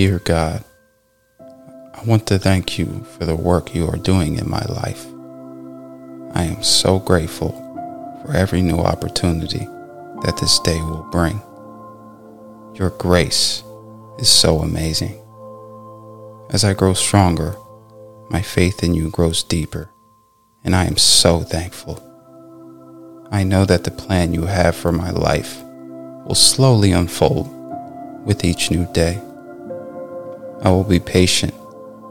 Dear God, I want to thank you for the work you are doing in my life. I am so grateful for every new opportunity that this day will bring. Your grace is so amazing. As I grow stronger, my faith in you grows deeper, and I am so thankful. I know that the plan you have for my life will slowly unfold with each new day. I will be patient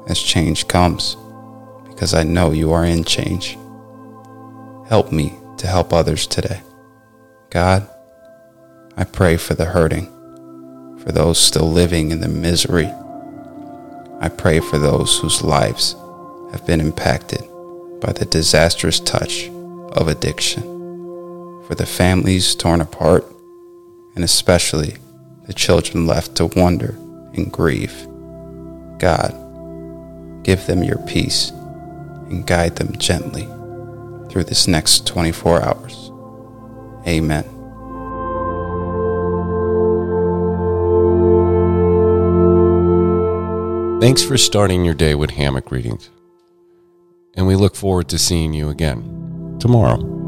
as change comes because I know you are in change. Help me to help others today. God, I pray for the hurting, for those still living in the misery. I pray for those whose lives have been impacted by the disastrous touch of addiction, for the families torn apart, and especially the children left to wonder and grieve. God, give them your peace and guide them gently through this next 24 hours. Amen. Thanks for starting your day with hammock readings. And we look forward to seeing you again tomorrow.